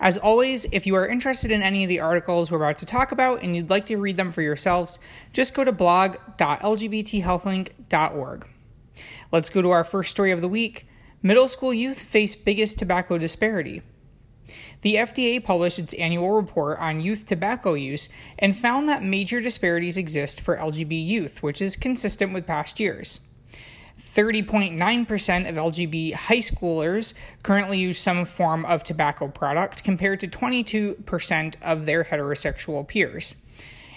As always, if you are interested in any of the articles we're about to talk about and you'd like to read them for yourselves, just go to blog.lgbthealthlink.org. Let's go to our first story of the week. Middle school youth face biggest tobacco disparity. The FDA published its annual report on youth tobacco use and found that major disparities exist for LGB youth, which is consistent with past years. 30.9% of LGB high schoolers currently use some form of tobacco product, compared to 22% of their heterosexual peers.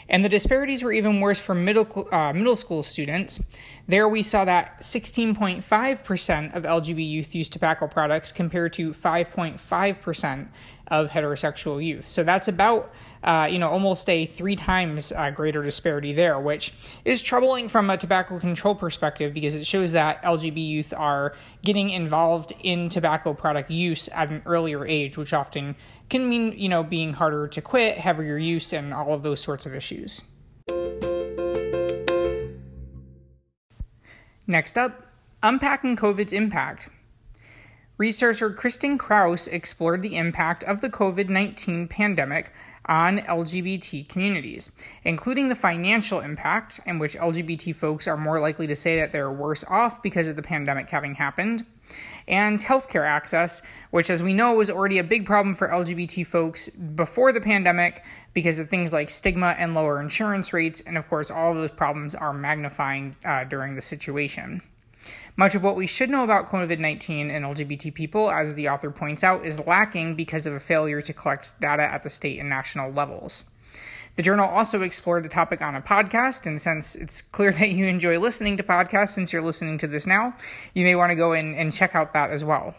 And the disparities were even worse for middle, uh, middle school students. There we saw that 16.5% of LGB youth use tobacco products compared to 5.5% of heterosexual youth. So that's about, uh, you know, almost a three times uh, greater disparity there, which is troubling from a tobacco control perspective because it shows that LGB youth are getting involved in tobacco product use at an earlier age, which often can mean, you know, being harder to quit, heavier use, and all of those sorts of issues. Next up, unpacking COVID's impact. Researcher Kristen Krause explored the impact of the COVID 19 pandemic on LGBT communities, including the financial impact, in which LGBT folks are more likely to say that they're worse off because of the pandemic having happened, and healthcare access, which, as we know, was already a big problem for LGBT folks before the pandemic because of things like stigma and lower insurance rates. And of course, all of those problems are magnifying uh, during the situation. Much of what we should know about COVID 19 and LGBT people, as the author points out, is lacking because of a failure to collect data at the state and national levels. The journal also explored the topic on a podcast, and since it's clear that you enjoy listening to podcasts since you're listening to this now, you may want to go in and check out that as well.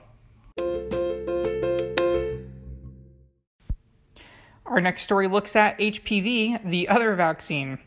Our next story looks at HPV, the other vaccine.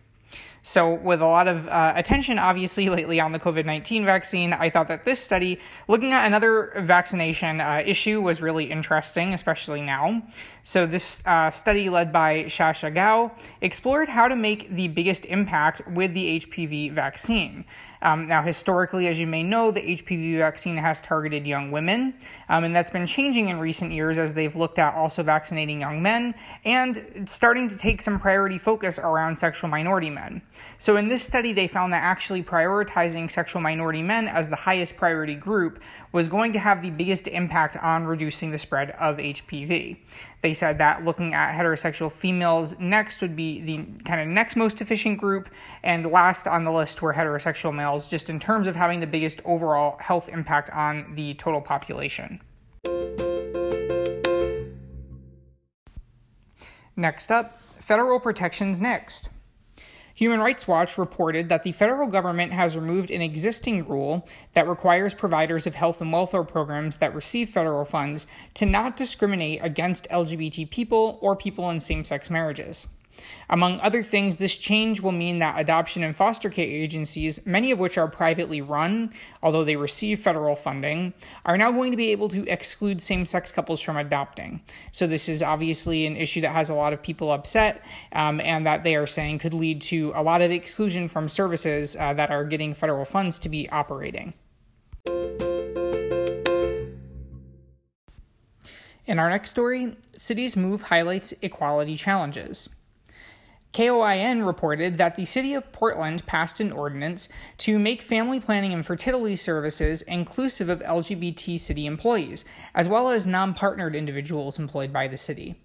So, with a lot of uh, attention, obviously, lately on the COVID 19 vaccine, I thought that this study, looking at another vaccination uh, issue, was really interesting, especially now. So, this uh, study, led by Shasha Gao, explored how to make the biggest impact with the HPV vaccine. Um, now, historically, as you may know, the HPV vaccine has targeted young women, um, and that's been changing in recent years as they've looked at also vaccinating young men and starting to take some priority focus around sexual minority men. So, in this study, they found that actually prioritizing sexual minority men as the highest priority group was going to have the biggest impact on reducing the spread of HPV. They said that looking at heterosexual females next would be the kind of next most efficient group, and last on the list were heterosexual males, just in terms of having the biggest overall health impact on the total population. Next up, federal protections next. Human Rights Watch reported that the federal government has removed an existing rule that requires providers of health and welfare programs that receive federal funds to not discriminate against LGBT people or people in same sex marriages. Among other things, this change will mean that adoption and foster care agencies, many of which are privately run, although they receive federal funding, are now going to be able to exclude same sex couples from adopting. So, this is obviously an issue that has a lot of people upset, um, and that they are saying could lead to a lot of exclusion from services uh, that are getting federal funds to be operating. In our next story, Cities Move highlights equality challenges. KOIN reported that the city of Portland passed an ordinance to make family planning and fertility services inclusive of LGBT city employees, as well as non partnered individuals employed by the city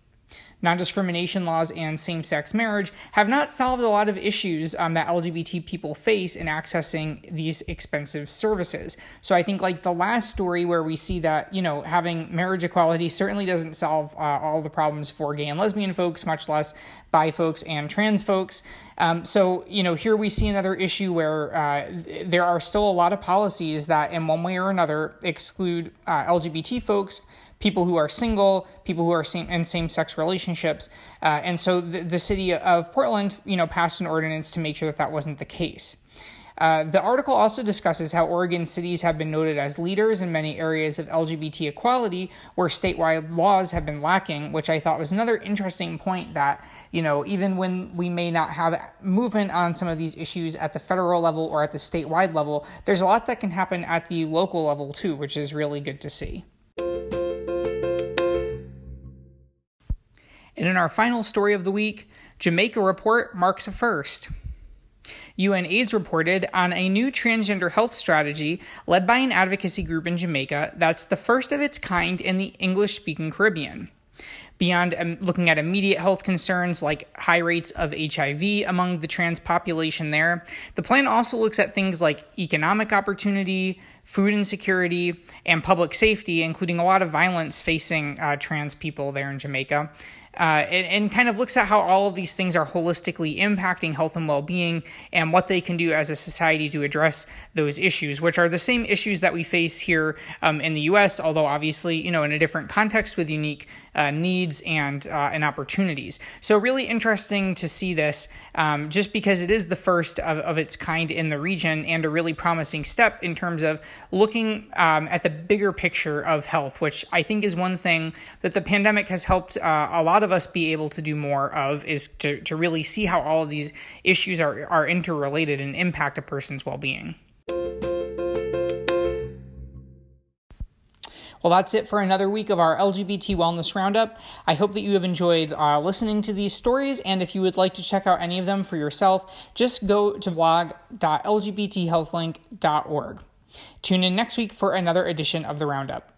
non discrimination laws and same sex marriage have not solved a lot of issues um, that LGBT people face in accessing these expensive services. So I think, like the last story where we see that, you know, having marriage equality certainly doesn't solve uh, all the problems for gay and lesbian folks, much less bi folks and trans folks. Um, so, you know, here we see another issue where uh, there are still a lot of policies that, in one way or another, exclude uh, LGBT folks people who are single, people who are same, in same sex relationships. Uh, and so the, the city of Portland, you know, passed an ordinance to make sure that that wasn't the case. Uh, the article also discusses how Oregon cities have been noted as leaders in many areas of LGBT equality where statewide laws have been lacking, which I thought was another interesting point that, you know, even when we may not have movement on some of these issues at the federal level or at the statewide level, there's a lot that can happen at the local level too, which is really good to see. And in our final story of the week, Jamaica Report marks a first. UNAIDS reported on a new transgender health strategy led by an advocacy group in Jamaica that's the first of its kind in the English speaking Caribbean. Beyond um, looking at immediate health concerns like high rates of HIV among the trans population there, the plan also looks at things like economic opportunity, food insecurity, and public safety, including a lot of violence facing uh, trans people there in Jamaica uh, and, and, kind of looks at how all of these things are holistically impacting health and well being and what they can do as a society to address those issues, which are the same issues that we face here um, in the US, although obviously, you know, in a different context with unique uh, needs and, uh, and opportunities. So, really interesting to see this um, just because it is the first of, of its kind in the region and a really promising step in terms of looking um, at the bigger picture of health, which I think is one thing that the pandemic has helped uh, a lot of us be able to do more of is to, to really see how all of these issues are, are interrelated and impact a person's well being. Well, that's it for another week of our LGBT Wellness Roundup. I hope that you have enjoyed uh, listening to these stories, and if you would like to check out any of them for yourself, just go to blog.lgbthealthlink.org. Tune in next week for another edition of the Roundup.